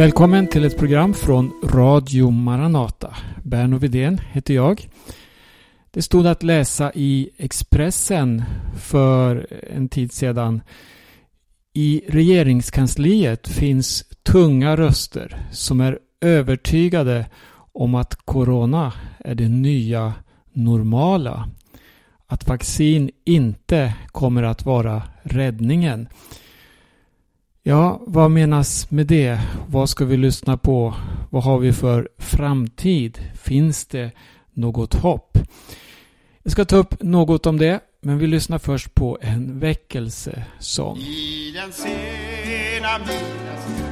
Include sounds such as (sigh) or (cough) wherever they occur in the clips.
Välkommen till ett program från Radio Maranata. Berno Vidén heter jag. Det stod att läsa i Expressen för en tid sedan. I regeringskansliet finns tunga röster som är övertygade om att Corona är det nya normala. Att vaccin inte kommer att vara räddningen. Ja, vad menas med det? Vad ska vi lyssna på? Vad har vi för framtid? Finns det något hopp? Jag ska ta upp något om det, men vi lyssnar först på en väckelsesång. I den sena midnattstid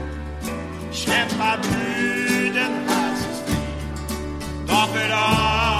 kämpar bruden hans strid. Dag för dag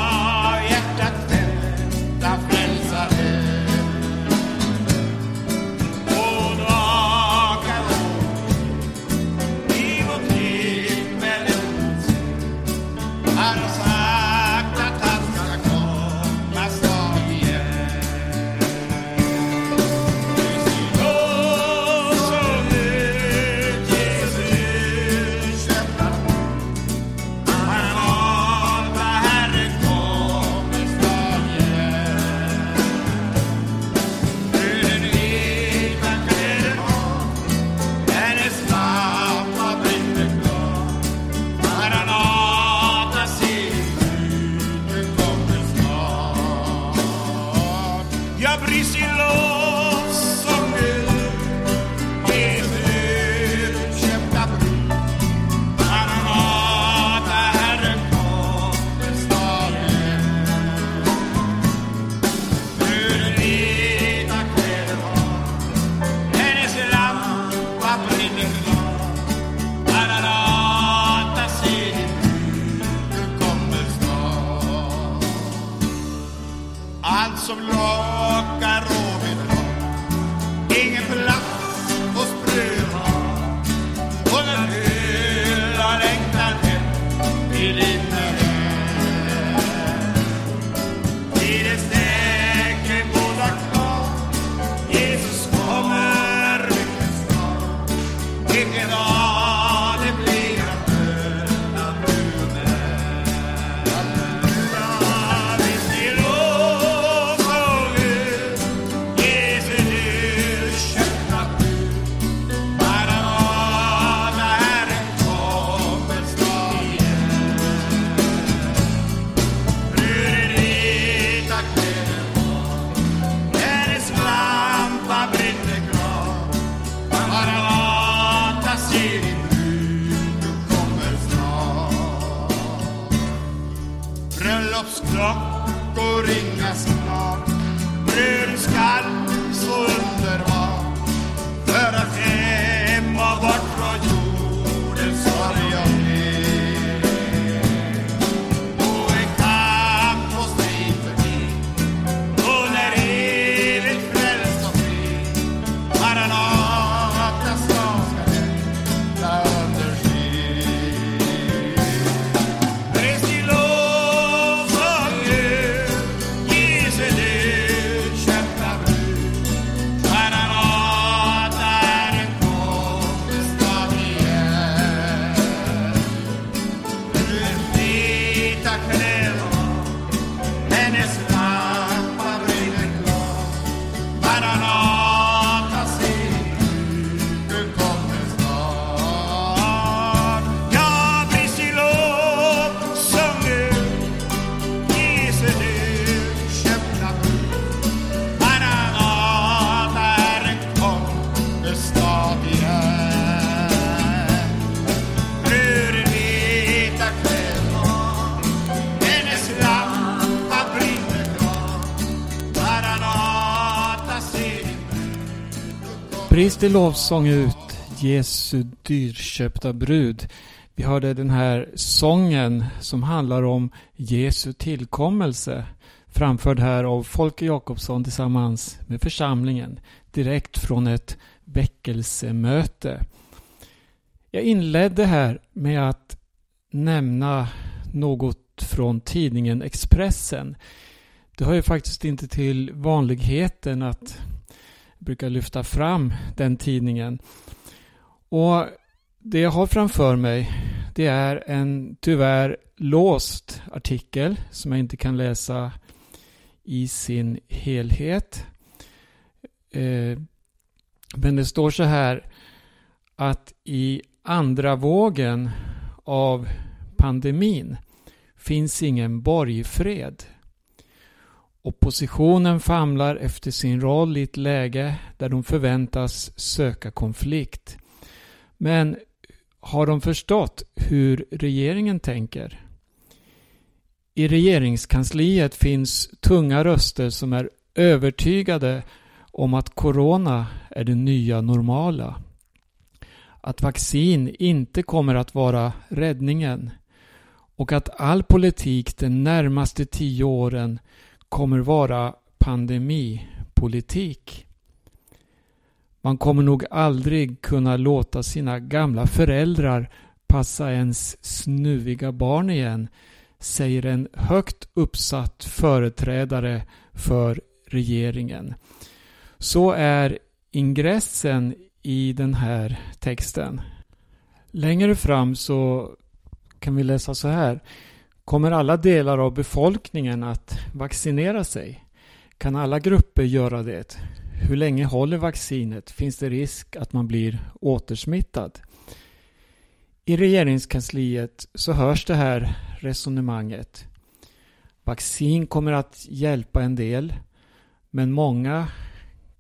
Pris lovsång ut Jesu dyrköpta brud. Vi hörde den här sången som handlar om Jesu tillkommelse framförd här av Folke Jakobsson tillsammans med församlingen direkt från ett väckelsemöte. Jag inledde här med att nämna något från tidningen Expressen. Det hör ju faktiskt inte till vanligheten att brukar lyfta fram den tidningen. Och det jag har framför mig det är en tyvärr låst artikel som jag inte kan läsa i sin helhet. Eh, men det står så här att i andra vågen av pandemin finns ingen borgfred. Oppositionen famlar efter sin roll i ett läge där de förväntas söka konflikt. Men har de förstått hur regeringen tänker? I regeringskansliet finns tunga röster som är övertygade om att corona är det nya normala. Att vaccin inte kommer att vara räddningen och att all politik de närmaste tio åren kommer vara pandemipolitik. Man kommer nog aldrig kunna låta sina gamla föräldrar passa ens snuviga barn igen, säger en högt uppsatt företrädare för regeringen. Så är ingressen i den här texten. Längre fram så kan vi läsa så här. Kommer alla delar av befolkningen att vaccinera sig? Kan alla grupper göra det? Hur länge håller vaccinet? Finns det risk att man blir återsmittad? I regeringskansliet så hörs det här resonemanget. Vaccin kommer att hjälpa en del men många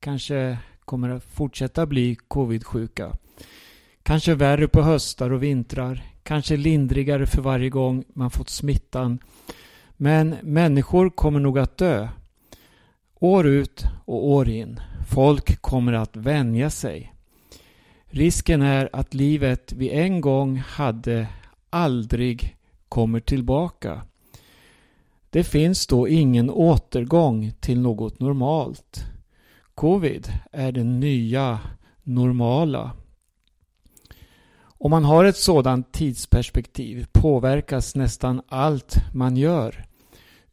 kanske kommer att fortsätta bli covid-sjuka. Kanske värre på höstar och vintrar, kanske lindrigare för varje gång man fått smittan. Men människor kommer nog att dö. År ut och år in. Folk kommer att vänja sig. Risken är att livet vi en gång hade aldrig kommer tillbaka. Det finns då ingen återgång till något normalt. Covid är det nya normala. Om man har ett sådant tidsperspektiv påverkas nästan allt man gör.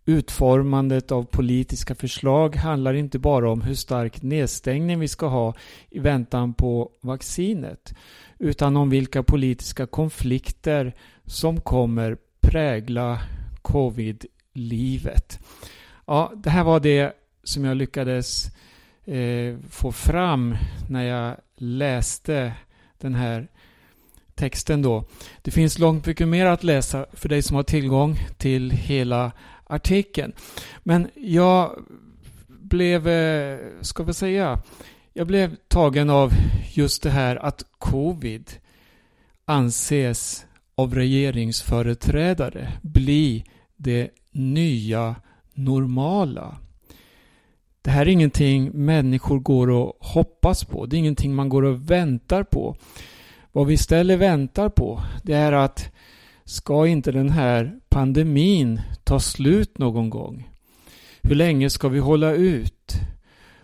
Utformandet av politiska förslag handlar inte bara om hur stark nedstängning vi ska ha i väntan på vaccinet utan om vilka politiska konflikter som kommer prägla covid-livet. Ja, det här var det som jag lyckades eh, få fram när jag läste den här texten då. Det finns långt mycket mer att läsa för dig som har tillgång till hela artikeln. Men jag blev, eh, ska vi säga, jag blev tagen av just det här att covid anses av regeringsföreträdare bli det nya normala. Det här är ingenting människor går och hoppas på. Det är ingenting man går och väntar på. Vad vi istället väntar på det är att ska inte den här pandemin ta slut någon gång? Hur länge ska vi hålla ut?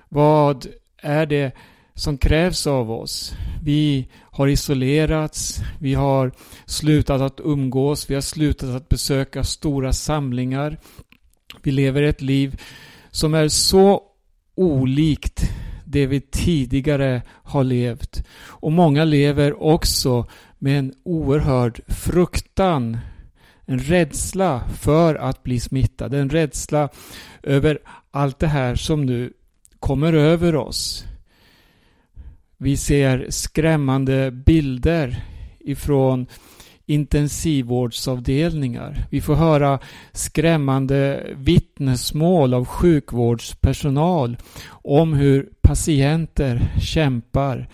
Vad är det som krävs av oss? Vi har isolerats, vi har slutat att umgås, vi har slutat att besöka stora samlingar. Vi lever ett liv som är så olikt det vi tidigare har levt. Och många lever också med en oerhörd fruktan, en rädsla för att bli smittad, en rädsla över allt det här som nu kommer över oss. Vi ser skrämmande bilder ifrån intensivvårdsavdelningar. Vi får höra skrämmande vittnesmål av sjukvårdspersonal om hur patienter kämpar,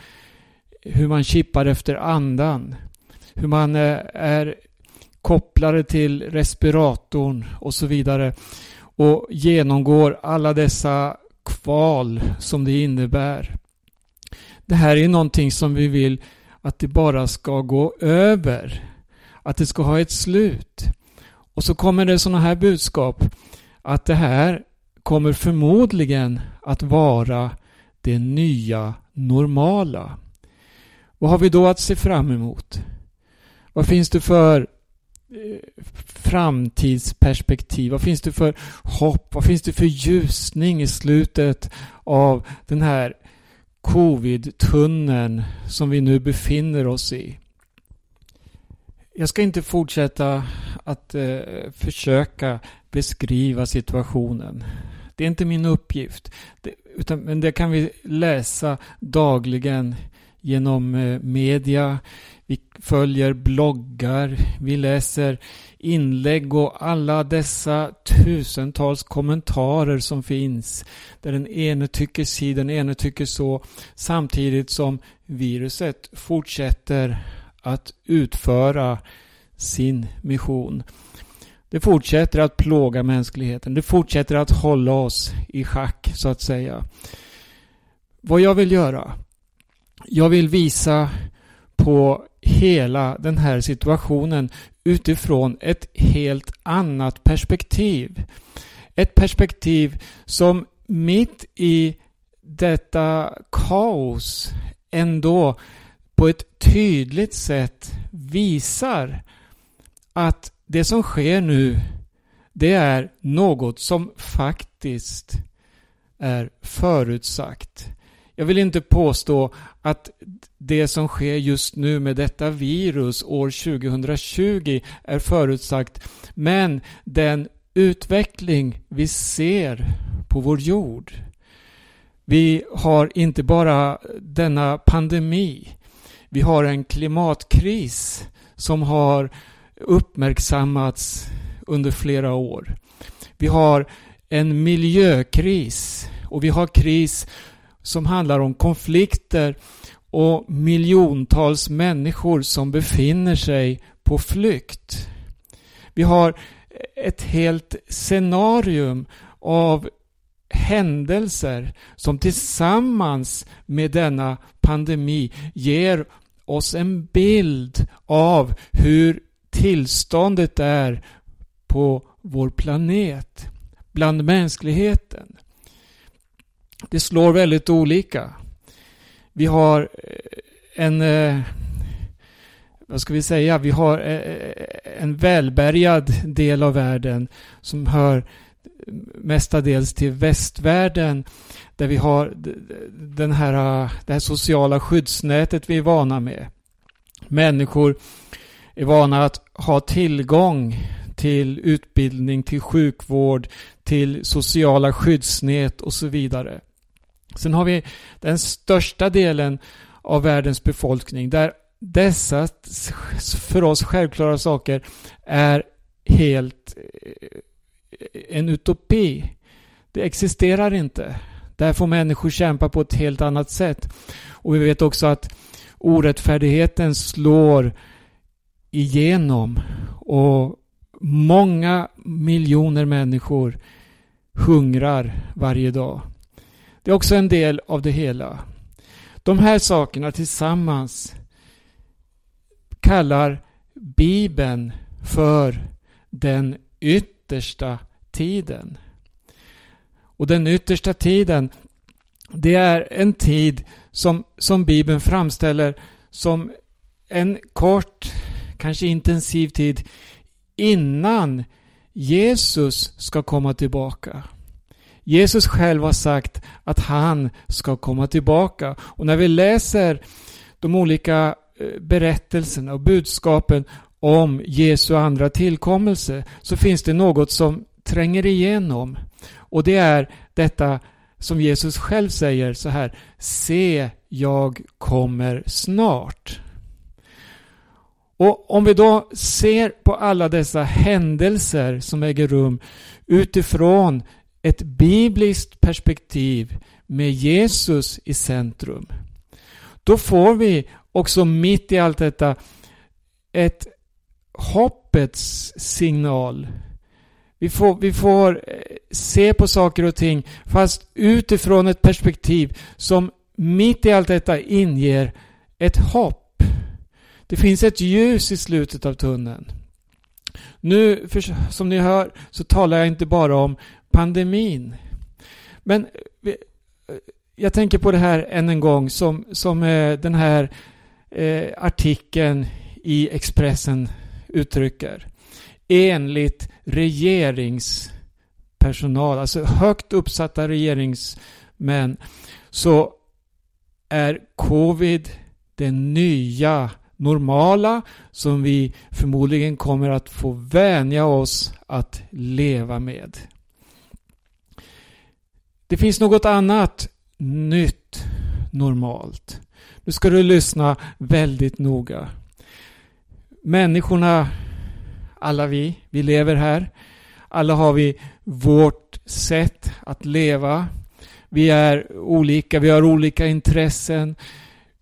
hur man kippar efter andan, hur man eh, är kopplade till respiratorn och så vidare och genomgår alla dessa kval som det innebär. Det här är någonting som vi vill att det bara ska gå över att det ska ha ett slut. Och så kommer det sådana här budskap att det här kommer förmodligen att vara det nya normala. Vad har vi då att se fram emot? Vad finns det för eh, framtidsperspektiv? Vad finns det för hopp? Vad finns det för ljusning i slutet av den här covid-tunneln som vi nu befinner oss i? Jag ska inte fortsätta att eh, försöka beskriva situationen. Det är inte min uppgift. Det, utan, men det kan vi läsa dagligen genom eh, media. Vi följer bloggar, vi läser inlägg och alla dessa tusentals kommentarer som finns. Där den ene tycker si, den ene tycker så. Samtidigt som viruset fortsätter att utföra sin mission. Det fortsätter att plåga mänskligheten. Det fortsätter att hålla oss i schack, så att säga. Vad jag vill göra? Jag vill visa på hela den här situationen utifrån ett helt annat perspektiv. Ett perspektiv som mitt i detta kaos ändå på ett tydligt sätt visar att det som sker nu det är något som faktiskt är förutsagt. Jag vill inte påstå att det som sker just nu med detta virus år 2020 är förutsagt. Men den utveckling vi ser på vår jord. Vi har inte bara denna pandemi. Vi har en klimatkris som har uppmärksammats under flera år. Vi har en miljökris och vi har kris som handlar om konflikter och miljontals människor som befinner sig på flykt. Vi har ett helt scenarium av händelser som tillsammans med denna pandemi ger oss en bild av hur tillståndet är på vår planet, bland mänskligheten. Det slår väldigt olika. Vi har eh, en, eh, vad ska vi säga, vi har eh, en välbärgad del av världen som hör mestadels till västvärlden där vi har den här, äh, det här sociala skyddsnätet vi är vana med. Människor är vana att ha tillgång till utbildning, till sjukvård, till sociala skyddsnät och så vidare. Sen har vi den största delen av världens befolkning där dessa för oss självklara saker är helt en utopi. Det existerar inte. Där får människor kämpa på ett helt annat sätt. Och vi vet också att orättfärdigheten slår igenom och många miljoner människor hungrar varje dag. Det är också en del av det hela. De här sakerna tillsammans kallar Bibeln för den yttersta tiden. Och den yttersta tiden, det är en tid som, som Bibeln framställer som en kort, kanske intensiv tid innan Jesus ska komma tillbaka. Jesus själv har sagt att han ska komma tillbaka. Och när vi läser de olika eh, berättelserna och budskapen om Jesu andra tillkommelse så finns det något som tränger igenom. Och det är detta som Jesus själv säger så här. Se, jag kommer snart. Och om vi då ser på alla dessa händelser som äger rum utifrån ett bibliskt perspektiv med Jesus i centrum. Då får vi också mitt i allt detta ett hoppets signal. Vi får, vi får eh, se på saker och ting fast utifrån ett perspektiv som mitt i allt detta inger ett hopp. Det finns ett ljus i slutet av tunneln. Nu, som ni hör, så talar jag inte bara om pandemin. Men eh, jag tänker på det här än en gång som, som eh, den här eh, artikeln i Expressen uttrycker. Enligt regeringspersonal, alltså högt uppsatta regeringsmän, så är covid det nya normala som vi förmodligen kommer att få vänja oss att leva med. Det finns något annat nytt normalt. Nu ska du lyssna väldigt noga. Människorna, alla vi, vi lever här. Alla har vi vårt sätt att leva. Vi är olika, vi har olika intressen.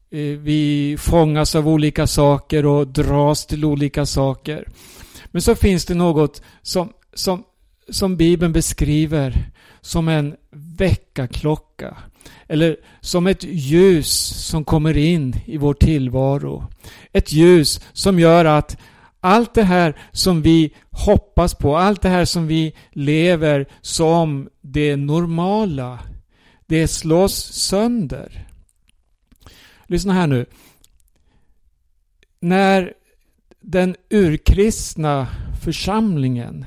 Eh, vi fångas av olika saker och dras till olika saker. Men så finns det något som, som, som Bibeln beskriver som en väckarklocka. Eller som ett ljus som kommer in i vår tillvaro. Ett ljus som gör att allt det här som vi hoppas på, allt det här som vi lever som det normala, det slås sönder. Lyssna här nu. När den urkristna församlingen,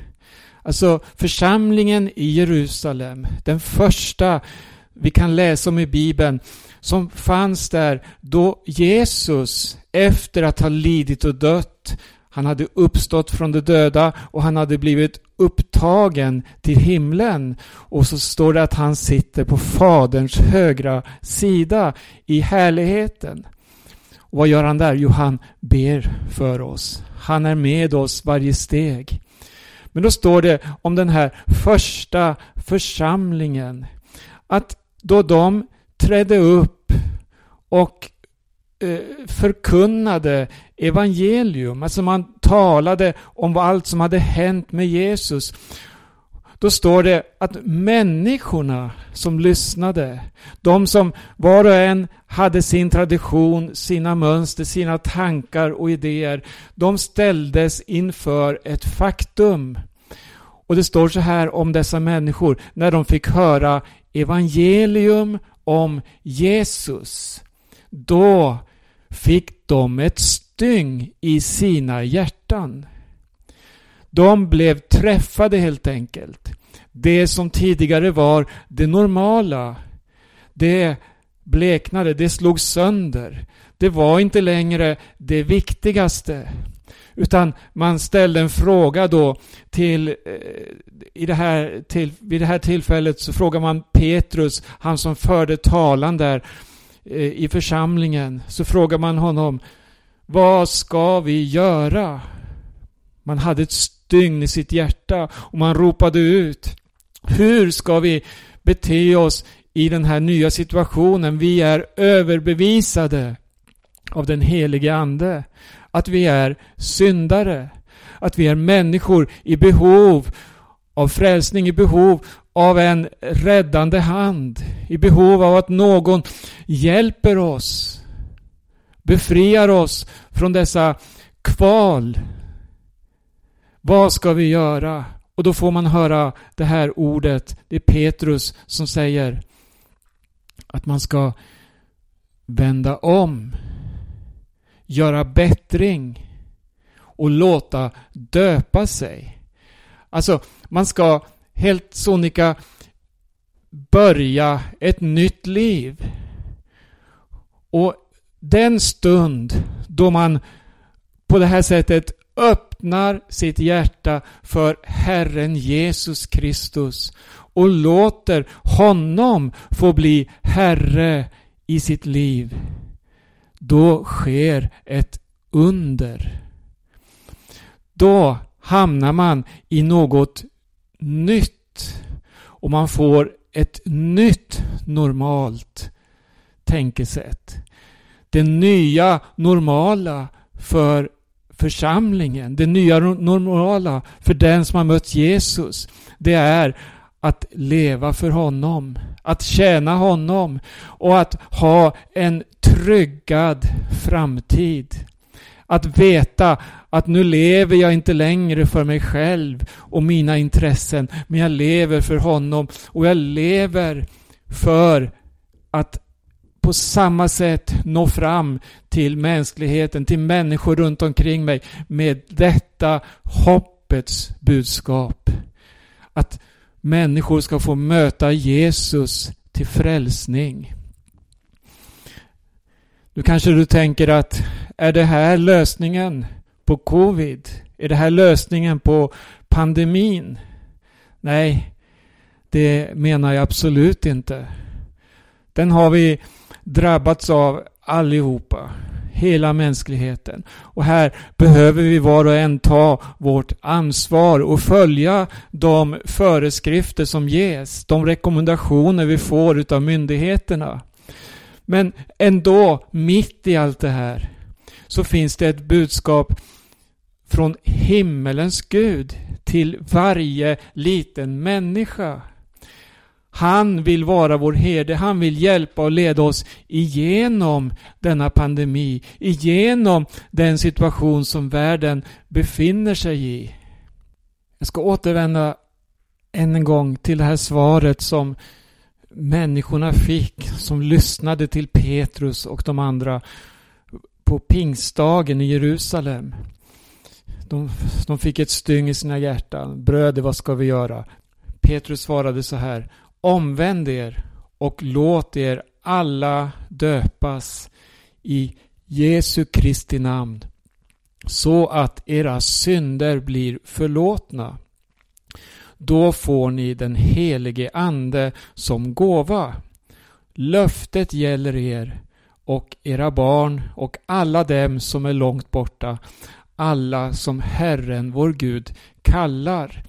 alltså församlingen i Jerusalem, den första vi kan läsa om i Bibeln, som fanns där då Jesus, efter att ha lidit och dött, han hade uppstått från de döda och han hade blivit upptagen till himlen. Och så står det att han sitter på Faderns högra sida i härligheten. Och vad gör han där? Jo, han ber för oss. Han är med oss varje steg. Men då står det om den här första församlingen att då de trädde upp och Eh, förkunnade evangelium. Alltså man talade om allt som hade hänt med Jesus. Då står det att människorna som lyssnade, de som var och en hade sin tradition, sina mönster, sina tankar och idéer, de ställdes inför ett faktum. Och det står så här om dessa människor när de fick höra evangelium om Jesus. Då fick de ett styng i sina hjärtan. De blev träffade helt enkelt. Det som tidigare var det normala, det bleknade, det slog sönder. Det var inte längre det viktigaste. Utan man ställde en fråga då till, eh, i det här, till, vid det här tillfället så frågar man Petrus, han som förde talan där, Eh, i församlingen så frågar man honom Vad ska vi göra? Man hade ett stygn i sitt hjärta och man ropade ut Hur ska vi bete oss i den här nya situationen? Vi är överbevisade av den helige Ande att vi är syndare, att vi är människor i behov av frälsning, i behov av en räddande hand, i behov av att någon hjälper oss, befriar oss från dessa kval. Vad ska vi göra? Och då får man höra det här ordet, det är Petrus som säger att man ska vända om, göra bättring och låta döpa sig. Alltså, man ska helt sonika börja ett nytt liv. Och den stund då man på det här sättet öppnar sitt hjärta för Herren Jesus Kristus och låter honom få bli Herre i sitt liv. Då sker ett under. Då hamnar man i något nytt. Och man får ett nytt normalt tänkesätt. Det nya normala för församlingen, det nya normala för den som har mött Jesus, det är att leva för honom, att tjäna honom och att ha en tryggad framtid. Att veta att nu lever jag inte längre för mig själv och mina intressen, men jag lever för honom och jag lever för att på samma sätt nå fram till mänskligheten, till människor runt omkring mig med detta hoppets budskap. Att människor ska få möta Jesus till frälsning. Nu kanske du tänker att är det här lösningen på covid? Är det här lösningen på pandemin? Nej, det menar jag absolut inte. Den har vi drabbats av allihopa. Hela mänskligheten. Och här behöver vi var och en ta vårt ansvar och följa de föreskrifter som ges. De rekommendationer vi får utav myndigheterna. Men ändå, mitt i allt det här, så finns det ett budskap från himmelens Gud till varje liten människa. Han vill vara vår herde. Han vill hjälpa och leda oss igenom denna pandemi, igenom den situation som världen befinner sig i. Jag ska återvända än en gång till det här svaret som människorna fick som lyssnade till Petrus och de andra på pingstdagen i Jerusalem. De, de fick ett styng i sina hjärtan. Bröder, vad ska vi göra? Petrus svarade så här. Omvänd er och låt er alla döpas i Jesu Kristi namn så att era synder blir förlåtna. Då får ni den helige Ande som gåva. Löftet gäller er och era barn och alla dem som är långt borta, alla som Herren vår Gud kallar.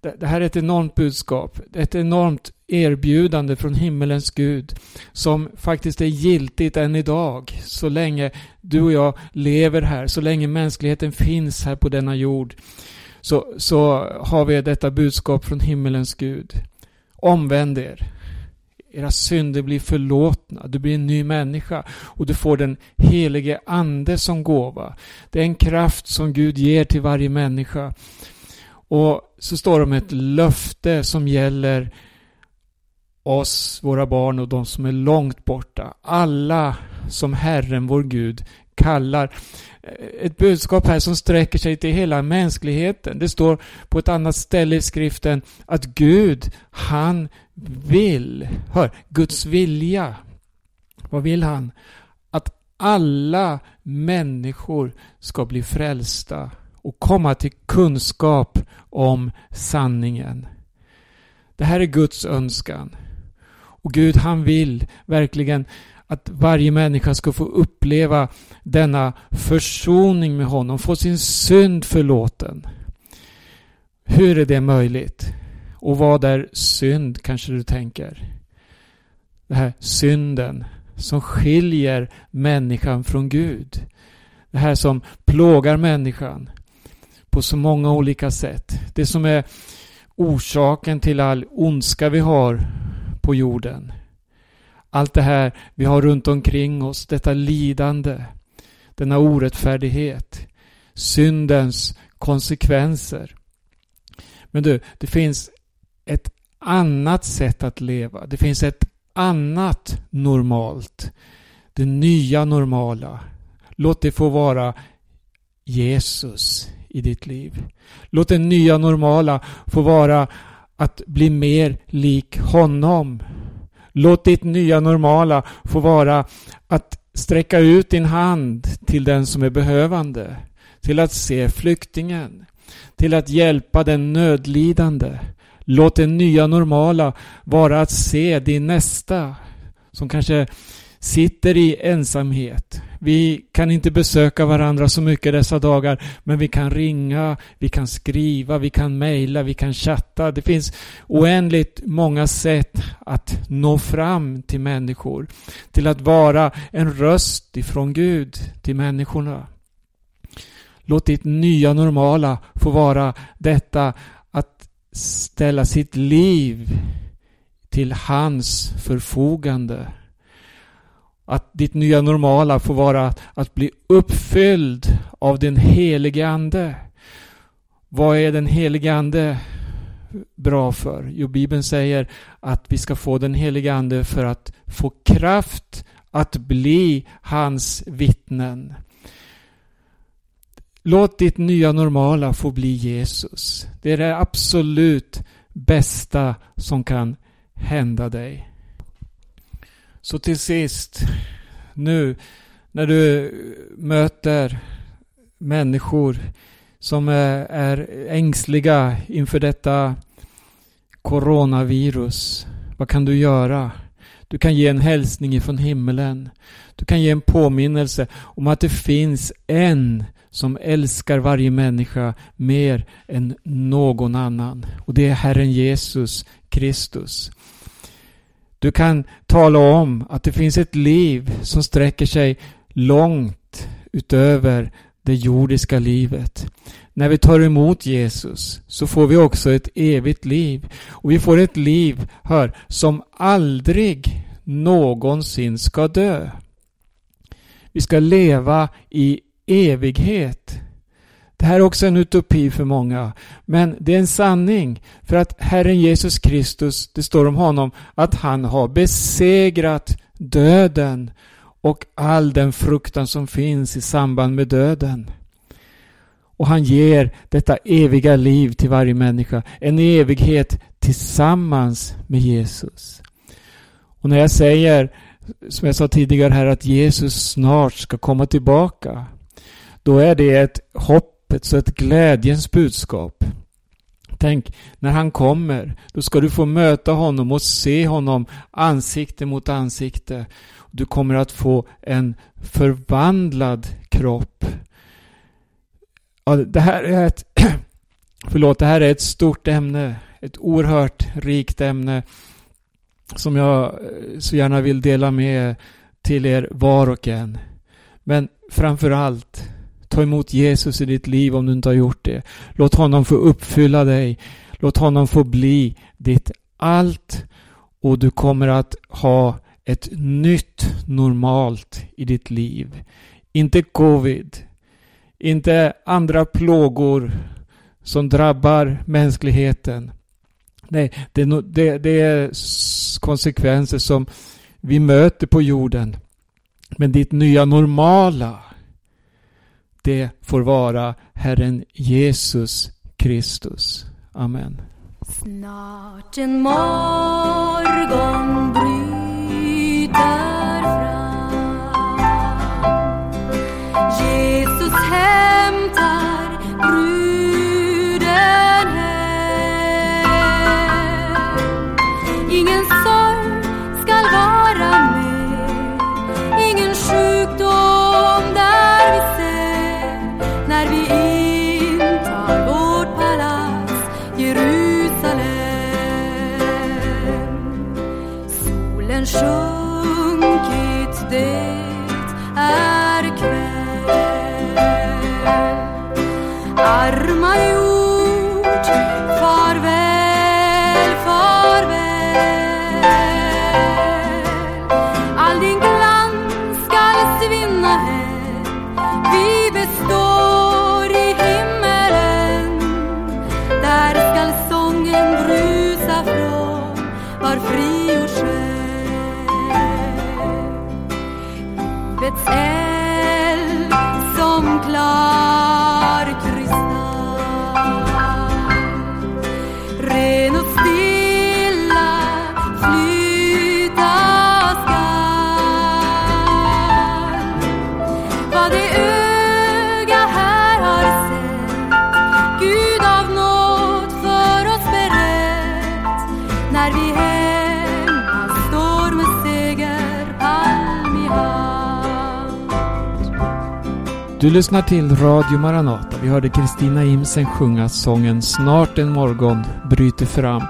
Det här är ett enormt budskap, ett enormt erbjudande från himmelens Gud som faktiskt är giltigt än idag så länge du och jag lever här, så länge mänskligheten finns här på denna jord så, så har vi detta budskap från himmelens Gud. Omvänd er. Era synder blir förlåtna. Du blir en ny människa och du får den helige Ande som gåva. Det är en kraft som Gud ger till varje människa. Och så står det om ett löfte som gäller oss, våra barn och de som är långt borta. Alla som Herren vår Gud kallar. Ett budskap här som sträcker sig till hela mänskligheten. Det står på ett annat ställe i skriften att Gud, han vill, hör, Guds vilja. Vad vill han? Att alla människor ska bli frälsta och komma till kunskap om sanningen. Det här är Guds önskan. Och Gud han vill verkligen att varje människa ska få uppleva denna försoning med honom, få sin synd förlåten. Hur är det möjligt? Och vad är synd, kanske du tänker? Den här synden som skiljer människan från Gud. Det här som plågar människan på så många olika sätt. Det som är orsaken till all ondska vi har på jorden. Allt det här vi har runt omkring oss, detta lidande, denna orättfärdighet, syndens konsekvenser. Men du, det finns ett annat sätt att leva. Det finns ett annat normalt. Det nya normala. Låt det få vara Jesus i ditt liv. Låt det nya normala få vara att bli mer lik honom. Låt ditt nya normala få vara att sträcka ut din hand till den som är behövande. Till att se flyktingen. Till att hjälpa den nödlidande. Låt det nya normala vara att se din nästa som kanske sitter i ensamhet. Vi kan inte besöka varandra så mycket dessa dagar, men vi kan ringa, vi kan skriva, vi kan mejla, vi kan chatta. Det finns oändligt många sätt att nå fram till människor. Till att vara en röst ifrån Gud till människorna. Låt ditt nya normala få vara detta att ställa sitt liv till hans förfogande. Att ditt nya normala får vara att bli uppfylld av den helige Ande. Vad är den helige Ande bra för? Jo, Bibeln säger att vi ska få den helige Ande för att få kraft att bli hans vittnen. Låt ditt nya normala få bli Jesus. Det är det absolut bästa som kan hända dig. Så till sist, nu när du möter människor som är ängsliga inför detta coronavirus. Vad kan du göra? Du kan ge en hälsning ifrån himlen. Du kan ge en påminnelse om att det finns en som älskar varje människa mer än någon annan. Och det är Herren Jesus Kristus. Du kan tala om att det finns ett liv som sträcker sig långt utöver det jordiska livet. När vi tar emot Jesus så får vi också ett evigt liv. Och vi får ett liv, hör, som aldrig någonsin ska dö. Vi ska leva i evighet. Det här är också en utopi för många. Men det är en sanning. För att Herren Jesus Kristus, det står om honom, att han har besegrat döden och all den fruktan som finns i samband med döden. Och han ger detta eviga liv till varje människa. En evighet tillsammans med Jesus. Och när jag säger, som jag sa tidigare här, att Jesus snart ska komma tillbaka. Då är det ett hopp hoppets Så ett glädjens budskap. Tänk, när han kommer, då ska du få möta honom och se honom ansikte mot ansikte. Du kommer att få en förvandlad kropp. Ja, det här är ett (clears throat) Förlåt, det här är ett stort ämne. Ett oerhört rikt ämne som jag eh, så gärna vill dela med till er var och en. Men framför allt, ta emot Jesus i ditt liv om du inte har gjort det. Låt honom få uppfylla dig. Låt honom få bli ditt allt och du kommer att ha ett nytt normalt i ditt liv. Inte covid, inte andra plågor som drabbar mänskligheten. Nej, det, det, det är konsekvenser som vi möter på jorden. Men ditt nya normala, det får vara Herren Jesus Kristus. Amen. Snart en morgon bryter Du lyssnar till Radio Maranata. Vi hörde Kristina Imsen sjunga sången Snart en morgon bryter fram.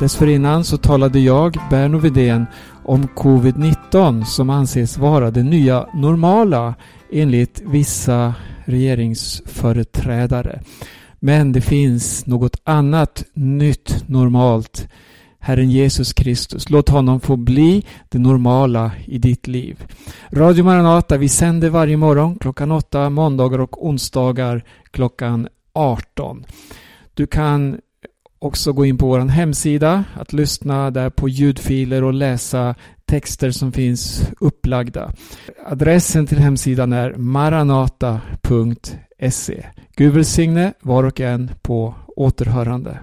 Dessförinnan så talade jag, Berno Widén, om covid-19 som anses vara det nya normala enligt vissa regeringsföreträdare. Men det finns något annat nytt normalt. Herren Jesus Kristus. Låt honom få bli det normala i ditt liv. Radio Maranata, vi sänder varje morgon klockan 8, måndagar och onsdagar klockan 18. Du kan också gå in på vår hemsida, att lyssna där på ljudfiler och läsa texter som finns upplagda. Adressen till hemsidan är maranata.se. Gud välsigne var och en på återhörande.